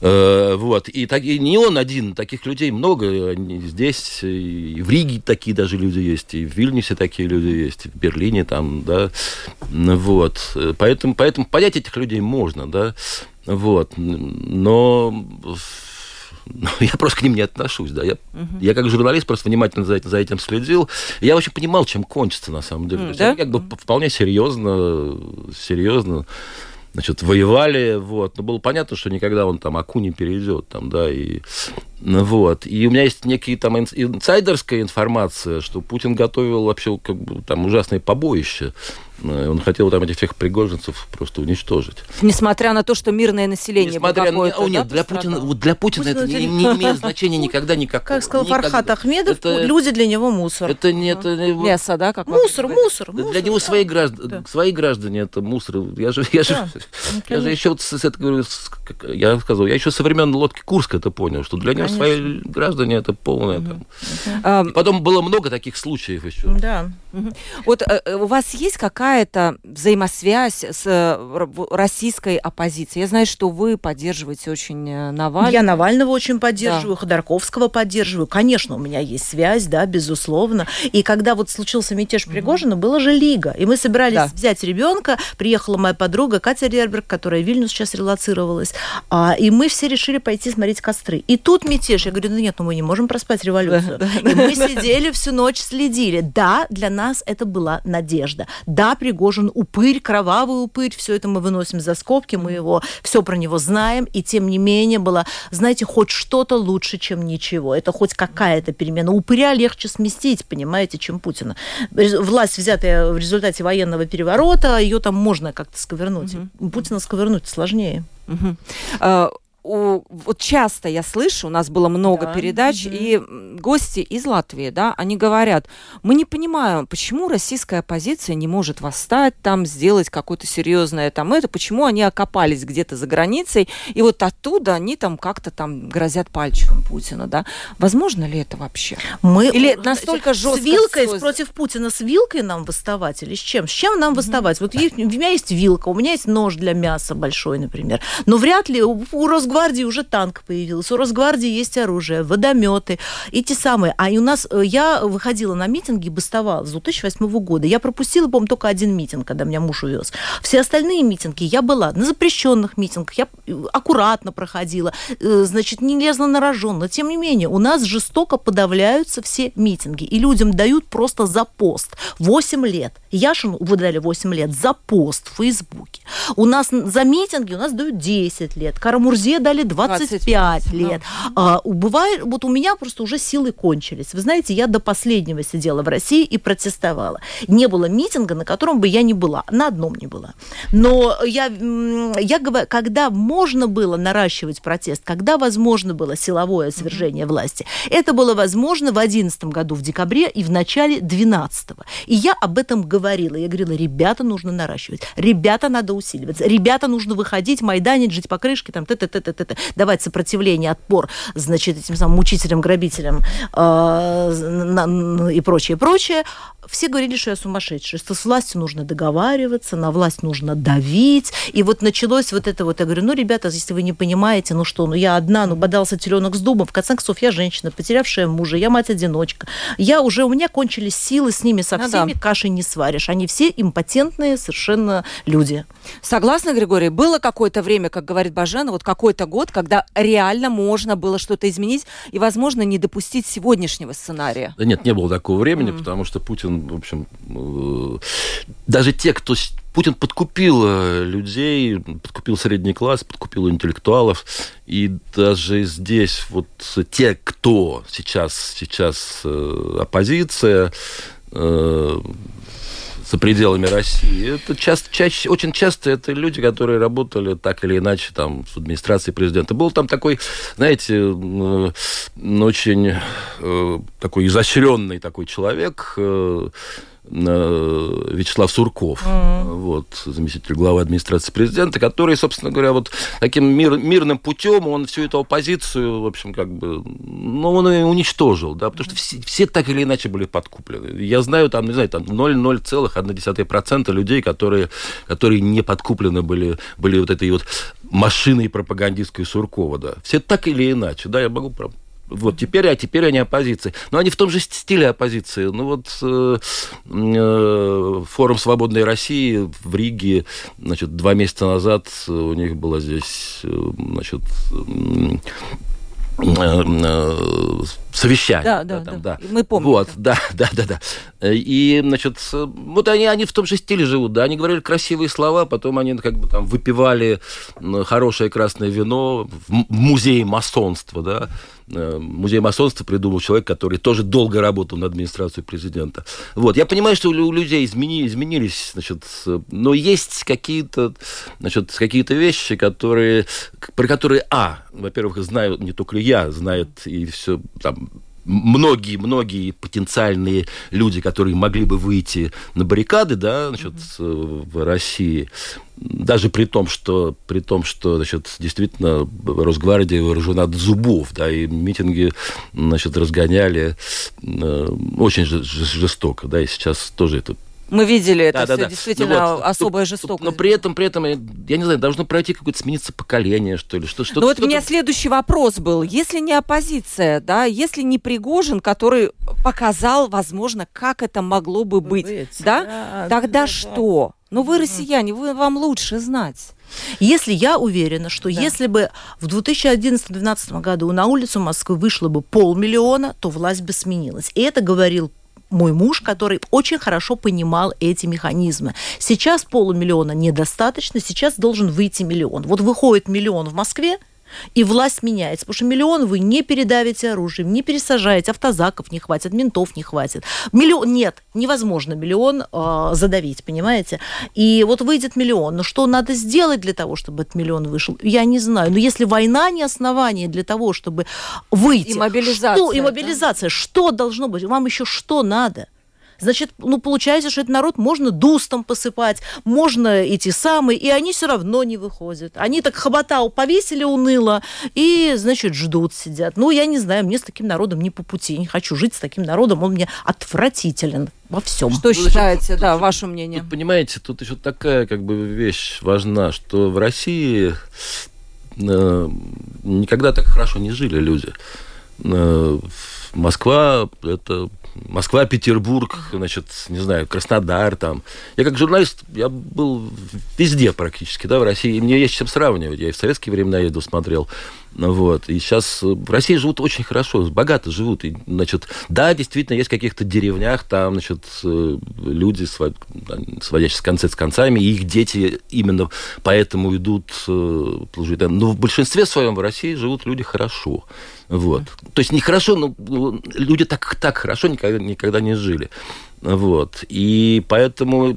вот. И, так, и не он один, таких людей много. Здесь и в Риге такие даже люди есть, и в Вильнюсе такие люди есть, и в Берлине там, да. Вот. Поэтому, поэтому понять этих людей можно, да. Вот. Но но я просто к ним не отношусь, да. Я, угу. я как журналист просто внимательно за, этим, за этим следил. Я очень понимал, чем кончится на самом деле. Mm, да? Они как бы вполне серьезно, серьезно значит, воевали, вот. Но было понятно, что никогда он там Аку не перейдет, там, да, и вот. И у меня есть некие там инсайдерская информация, что Путин готовил вообще как бы там ужасные побоища. Э, он хотел там этих всех пригожинцев просто уничтожить. Несмотря на то, что мирное население Несмотря на... О, нет, да, для Путина, вот для Путина Путин это не, не имеет значения никогда никакого. Как сказал никогда. Фархат Ахмедов, это, люди для него мусор. Это не... Это, Мясо, да? Как мусор, мусор, мусор. Для него свои, граждане, да. свои граждане это мусор. Я же, я же, да. я же еще, с, это, говорю, я сказал, я еще со времен лодки Курска это понял, что для него Конечно. свои граждане это полное. Угу. Там. Угу. Потом было много таких случаев еще. Да. Угу. Вот э, у вас есть какая-то взаимосвязь с э, российской оппозицией? Я знаю, что вы поддерживаете очень э, Навального. Я Навального очень поддерживаю, да. Ходорковского поддерживаю. Конечно, у меня есть связь, да, безусловно. И когда вот случился мятеж Пригожина, угу. была же Лига. И мы собирались да. взять ребенка. Приехала моя подруга Катя Рерберг, которая в Вильнюс сейчас релацировалась. А, и мы все решили пойти смотреть костры. И тут мятеж. Я говорю, ну нет, ну мы не можем проспать революцию. Да, да, и мы сидели всю ночь, следили. Да, для нас это была надежда. Да, Пригожин упырь, кровавый упырь, все это мы выносим за скобки, мы его, все про него знаем, и тем не менее было, знаете, хоть что-то лучше, чем ничего. Это хоть какая-то перемена. Упыря легче сместить, понимаете, чем Путина. Власть, взятая в результате военного переворота, ее там можно как-то сковернуть. Угу. Путина сковернуть сложнее. Угу у, вот часто я слышу, у нас было много да. передач, угу. и гости из Латвии, да, они говорят, мы не понимаем, почему российская оппозиция не может восстать там, сделать какое-то серьезное там это, почему они окопались где-то за границей, и вот оттуда они там как-то там грозят пальчиком Путина, да. Возможно ли это вообще? Мы или настолько жестко? С вилкой все... против Путина, с вилкой нам восставать или с чем? С чем нам восставать? Вот у меня есть вилка, у меня есть нож для мяса большой, например, но вряд ли у, у Росгвардии Росгвардии уже танк появился, у Росгвардии есть оружие, водометы, и те самые. А у нас, э, я выходила на митинги, бастовала с 2008 года. Я пропустила, по-моему, только один митинг, когда меня муж увез. Все остальные митинги я была на запрещенных митингах, я э, аккуратно проходила, э, значит, не лезла на рожон. Но, тем не менее, у нас жестоко подавляются все митинги, и людям дают просто за пост 8 лет. Яшину выдали 8 лет за пост в Фейсбуке. У нас за митинги у нас дают 10 лет. Карамурзе мне дали 25, 25 лет. Да. А, бывает, вот у меня просто уже силы кончились. Вы знаете, я до последнего сидела в России и протестовала. Не было митинга, на котором бы я не была. На одном не была. Но я, я говорю, когда можно было наращивать протест, когда возможно было силовое свержение mm-hmm. власти, это было возможно в 2011 году в декабре и в начале 2012. И я об этом говорила. Я говорила, ребята, нужно наращивать. Ребята, надо усиливаться. Ребята, нужно выходить, майданить, жить по крышке, там, т т т т давать сопротивление, отпор, значит, этим самым мучителям, грабителям э, и прочее, прочее все говорили, что я сумасшедшая, что с властью нужно договариваться, на власть нужно давить. И вот началось вот это вот, я говорю, ну, ребята, если вы не понимаете, ну что, ну я одна, ну бодался теленок с дубом, в конце концов, я женщина, потерявшая мужа, я мать-одиночка. Я уже, у меня кончились силы с ними, со ну, всеми да. каши не сваришь. Они все импотентные совершенно люди. Согласна, Григорий? Было какое-то время, как говорит Бажена, вот какой-то год, когда реально можно было что-то изменить и, возможно, не допустить сегодняшнего сценария? Да нет, не было такого времени, mm. потому что Путин в общем, э, даже те, кто Путин подкупил э, людей, подкупил средний класс, подкупил интеллектуалов, и даже здесь вот те, кто сейчас, сейчас э, оппозиция, за пределами России. Это часто, чаще, очень часто это люди, которые работали так или иначе там с администрацией президента. Был там такой, знаете, очень такой изощренный такой человек, Вячеслав Сурков, mm-hmm. вот, заместитель главы администрации президента, который, собственно говоря, вот таким мир, мирным путем он всю эту оппозицию, в общем, как бы, ну, он ее уничтожил, да, потому что все, все так или иначе были подкуплены. Я знаю, там, не знаю, там 0,0,1% людей, которые, которые не подкуплены были, были вот этой вот машиной пропагандистской Суркова, да. Все так или иначе, да, я могу вот теперь, а теперь они оппозиции. Но они в том же стиле оппозиции. Ну вот э, э, форум «Свободной России» в Риге, значит, два месяца назад у них было здесь, э, значит, совещание. Да, да, да, там, да. Мы помним. Вот, да, да, да, да. И, значит, вот они, они в том же стиле живут, да, они говорили красивые слова, потом они как бы там выпивали хорошее красное вино в музее масонства, да. Э, музей масонства придумал человек, который тоже долго работал на администрацию президента. Вот, я понимаю, что у людей измени, изменились, значит, но есть какие-то, значит, какие-то вещи, которые, про которые, а, во-первых, знаю не только я, знает и все там многие-многие потенциальные люди, которые могли бы выйти на баррикады, да, значит, в России, даже при том, что, при том, что значит, действительно Росгвардия вооружена до зубов, да, и митинги значит, разгоняли э, очень жестоко, да, и сейчас тоже это мы видели это да, все да, да. действительно ну, вот, особая жестокость. Но при этом, при этом, я не знаю, должно пройти какое-то смениться поколение, что ли. Что, что, ну вот у меня следующий вопрос был. Если не оппозиция, да, если не Пригожин, который показал, возможно, как это могло бы быть, быть да, да, тогда да, что? Да. Ну вы россияне, вы вам лучше знать. Если я уверена, что да. если бы в 2011-2012 году на улицу Москвы вышло бы полмиллиона, то власть бы сменилась. И это говорил мой муж, который очень хорошо понимал эти механизмы. Сейчас полумиллиона недостаточно, сейчас должен выйти миллион. Вот выходит миллион в Москве, и власть меняется, потому что миллион вы не передавите оружием, не пересажаете, автозаков не хватит, ментов не хватит. Миллион, нет, невозможно миллион э, задавить, понимаете? И вот выйдет миллион, но что надо сделать для того, чтобы этот миллион вышел, я не знаю. Но если война не основание для того, чтобы выйти... И мобилизация. Что, и мобилизация. Да? Что должно быть? Вам еще что надо? Значит, ну, получается, что этот народ можно дустом посыпать, можно эти самые, и они все равно не выходят. Они так хоботал повесили уныло, и, значит, ждут, сидят. Ну, я не знаю, мне с таким народом не по пути. Не хочу жить с таким народом, он мне отвратителен во всем. Что считаете, да, ваше мнение? Тут, понимаете, тут еще такая как бы вещь важна, что в России э, никогда так хорошо не жили люди. Э, Москва – это Москва, Петербург, значит, не знаю, Краснодар там. Я как журналист, я был везде практически, да, в России. И мне есть чем сравнивать. Я и в советские времена еду, смотрел. Вот. И сейчас в России живут очень хорошо, богато живут. И, значит, да, действительно, есть в каких-то деревнях там, значит, э, люди, сводящие концы с концами, и их дети именно поэтому идут э, служить. Но в большинстве своем в России живут люди хорошо. Вот. То есть нехорошо, но люди так, так хорошо никогда, никогда не жили. Вот. И поэтому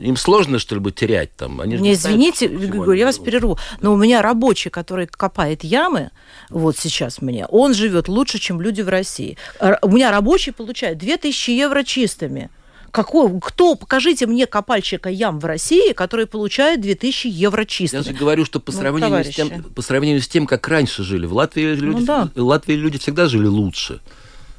им сложно что-либо терять там. Они не извините, Григорий, я вас перерву, но у меня рабочий, который копает ямы, вот сейчас мне, он живет лучше, чем люди в России. У меня рабочий получает 2000 евро чистыми. Какой, кто, покажите мне копальщика ям в России, который получает 2000 евро чистыми. Я же говорю, что по ну, сравнению, с тем, по сравнению с тем, как раньше жили, в Латвии, ну люди, ну, да. Латвии люди всегда жили лучше.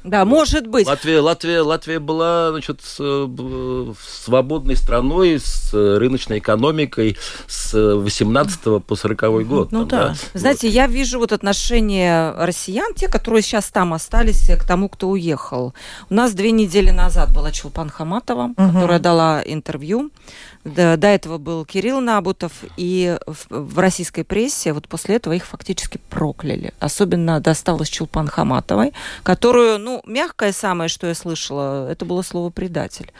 Да, может быть. Латвия, Латвия, Латвия была значит, свободной страной с рыночной экономикой с 18 по 40 год. Ну там, да. да. Знаете, вот. я вижу вот отношение россиян, те, которые сейчас там остались, к тому, кто уехал. У нас две недели назад была Чулпан Хаматова, угу. которая дала интервью до, до этого был Кирилл Набутов, и в, в российской прессе вот после этого их фактически прокляли. Особенно досталось Чулпан Хаматовой, которую, ну, мягкое самое, что я слышала, это было слово «предатель».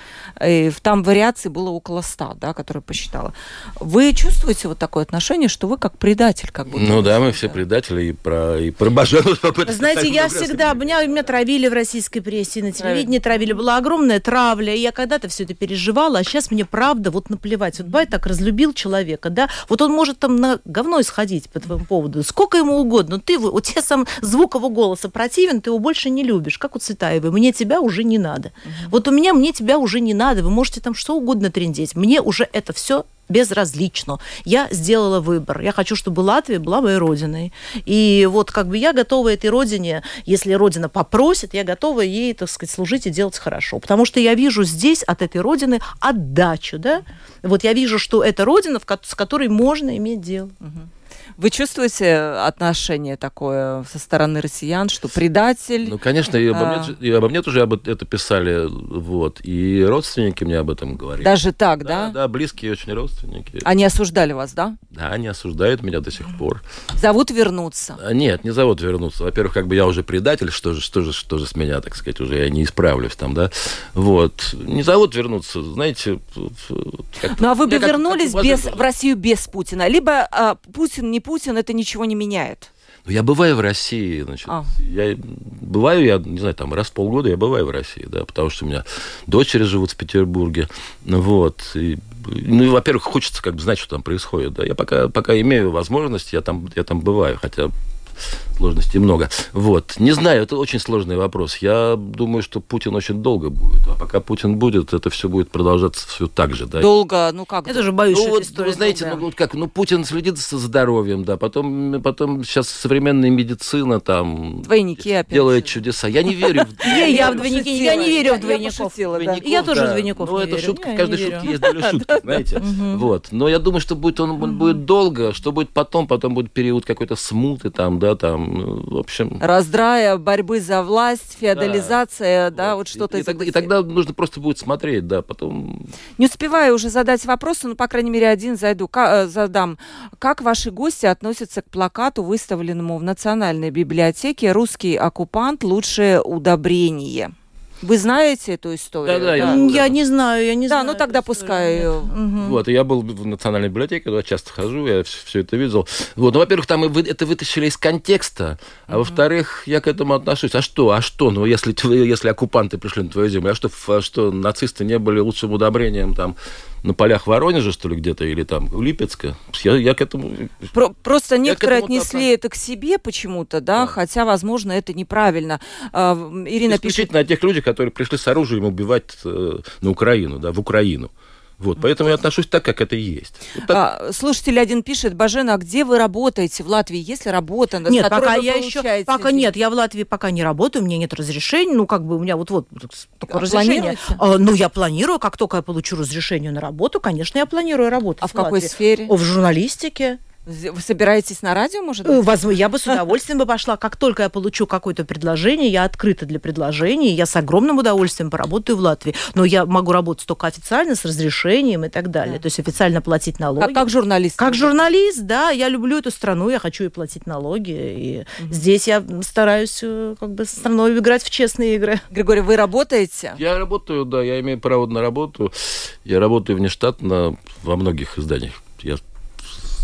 И там вариаций было около ста, да, которые посчитала. Вы чувствуете вот такое отношение, что вы как предатель, как бы? Ну да, мы все предатели и про, и про Бажену. Знаете, я всегда, меня, меня травили в российской прессе, на телевидении травили, была огромная травля, и я когда-то все это переживала, а сейчас мне правда вот наплевать. Вот Бай так разлюбил человека, да, вот он может там на говно исходить по твоему поводу, сколько ему угодно, ты, вот тебе сам звук его голоса противен, ты его больше не любишь, как у Цветаевой, мне тебя уже не надо. Угу. Вот у меня мне тебя уже не надо, вы можете там что угодно трендеть, мне уже это все безразлично. Я сделала выбор. Я хочу, чтобы Латвия была моей родиной. И вот как бы я готова этой родине, если родина попросит, я готова ей, так сказать, служить и делать хорошо. Потому что я вижу здесь от этой родины отдачу, да. Вот я вижу, что это родина, с которой можно иметь дело. Угу. Вы чувствуете отношение такое со стороны россиян, что предатель? Ну, конечно, и обо, а... мне, и обо мне тоже об это писали, вот, и родственники мне об этом говорили. Даже так, да? Да, да близкие очень родственники. Они осуждали вас, да? Да, они осуждают меня до сих пор. Зовут вернуться? А, нет, не зовут вернуться. Во-первых, как бы я уже предатель, что же, что же, что же с меня, так сказать, уже я не исправлюсь там, да. Вот. Не зовут вернуться, знаете. Ну, а вы бы вернулись как, без, в Россию без Путина? Либо а, Путин не Путин, это ничего не меняет. Ну, я бываю в России, значит, а. я бываю, я не знаю, там раз в полгода я бываю в России, да, потому что у меня дочери живут в Петербурге, вот, и, ну, во-первых, хочется как бы знать, что там происходит, да, я пока, пока имею возможность, я там, я там бываю, хотя сложностей много. Вот. Не знаю, это очень сложный вопрос. Я думаю, что Путин очень долго будет. А пока Путин будет, это все будет продолжаться все так же. Да. Долго? Ну как? Я тоже боюсь, ну, что вот, история знаете, ну, вот как, ну Путин следит за здоровьем, да, потом, потом сейчас современная медицина там... Двойники опять. Делает чудеса. Я не верю в... Я в двойники, я не верю в двойников. Я тоже в двойников Ну, это шутка, в каждой шутке есть доля шутки, знаете. Вот. Но я думаю, что будет он будет долго, что будет потом, потом будет период какой-то смуты там, да, там, ну, в общем... Раздрая, борьбы за власть, феодализация, да, да вот, вот что-то... И, и, тогда, и тогда нужно просто будет смотреть, да, потом... Не успеваю уже задать вопросы, но, по крайней мере, один зайду, к, э, задам. Как ваши гости относятся к плакату, выставленному в Национальной библиотеке «Русский оккупант. Лучшее удобрение»? Вы знаете эту историю? Да, да, я, я не знаю, я не да, знаю. Да, ну тогда пускай. Угу. Вот, я был в Национальной библиотеке, туда часто хожу, я все, все это видел. Вот, ну, во-первых, там вы, это вытащили из контекста, а угу. во-вторых, я к этому отношусь. А что, а что, ну, если, если оккупанты пришли на твою землю, а что, а что нацисты не были лучшим удобрением там на полях Воронежа, что ли, где-то, или там у Липецка. Я, я к этому... Про, просто некоторые отнесли так... это к себе почему-то, да, да, хотя, возможно, это неправильно. А, Ирина Исключительно пишет... о тех людях, которые пришли с оружием убивать э, на Украину, да, в Украину. Вот, поэтому я отношусь так, как это и есть. Вот так... а, слушатель один пишет, Бажена, а где вы работаете в Латвии? Есть ли работа, Нет, пока я еще, пока нет, я в Латвии пока не работаю, у меня нет разрешения, ну как бы у меня вот вот такое а разрешение. А, ну я планирую, как только я получу разрешение на работу, конечно, я планирую работать. А в, в какой сфере? О, в журналистике. Вы собираетесь на радио, может быть? Возможно, я бы с удовольствием бы пошла. Как только я получу какое-то предложение, я открыта для предложений, я с огромным удовольствием поработаю в Латвии. Но я могу работать только официально, с разрешением и так далее. Да. То есть официально платить налоги. Как, как журналист? Как журналист, да. Я люблю эту страну, я хочу и платить налоги. И угу. здесь я стараюсь э, как бы страной играть в честные игры. Григорий, вы работаете? Я работаю, да. Я имею право на работу. Я работаю внештатно во многих изданиях. Я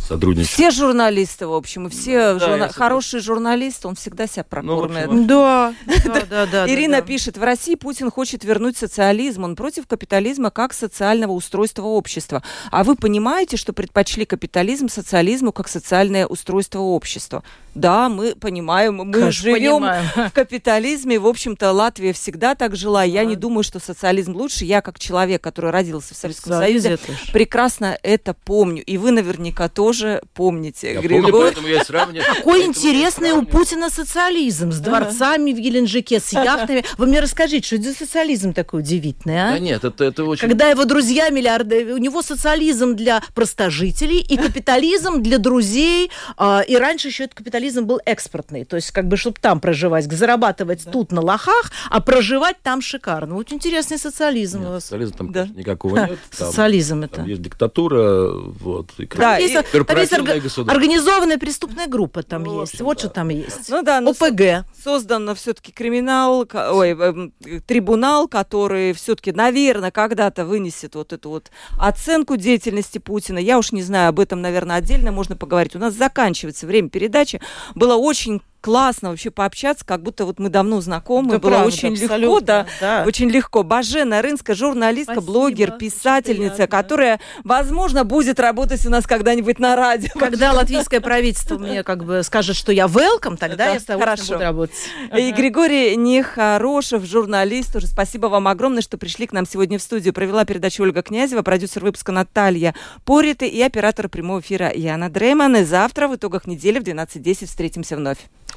сотрудничать. Все журналисты, в общем, и все да, журна... хороший журналист, он всегда себя прокормит. Ну, да, да, да, да. Ирина пишет, в России Путин хочет вернуть социализм, он против капитализма как социального устройства общества. А вы понимаете, что предпочли капитализм социализму как социальное устройство общества? Да, мы понимаем, мы Конечно, живем понимаем. в капитализме. В общем-то, Латвия всегда так жила. Я а. не думаю, что социализм лучше. Я, как человек, который родился в Советском Союзе, прекрасно это помню. И вы наверняка тоже помните. Я Григорий. помню, поэтому я сравниваю. Какой интересный у Путина социализм с дворцами в Геленджике, с яхтами. Вы мне расскажите, что это за социализм такой удивительный, а? Да нет, это, это очень... Когда его друзья миллиарды, у него социализм для простожителей и капитализм для друзей. А, и раньше еще это капитализм капитализм был экспортный, то есть как бы, чтобы там проживать, зарабатывать да. тут на лохах, а проживать там шикарно. Вот интересный социализм нет, у вас. Социализма там да. никакого нет. Там, социализм это. Там есть диктатура, вот. И да, и, там есть орг... организованная преступная группа там ну, есть. Общем, вот да. что там есть. Ну да, ОПГ. Создан все-таки криминал, ой, эм, трибунал, который все-таки, наверное, когда-то вынесет вот эту вот оценку деятельности Путина. Я уж не знаю, об этом, наверное, отдельно можно поговорить. У нас заканчивается время передачи. Было очень классно вообще пообщаться, как будто вот мы давно знакомы. Да, Было правда, очень легко, да, да, очень легко. Бажена Рынска, журналистка, Спасибо. блогер, писательница, которая, возможно, будет работать у нас когда-нибудь на радио. Когда латвийское правительство мне как бы скажет, что я welcome, тогда я с тобой буду работать. И Григорий Нехорошев, журналист, тоже спасибо вам огромное, что пришли к нам сегодня в студию. Провела передачу Ольга Князева, продюсер выпуска Наталья Пориты и оператор прямого эфира Яна Дрейман. И завтра в итогах недели в 12.10 встретимся вновь.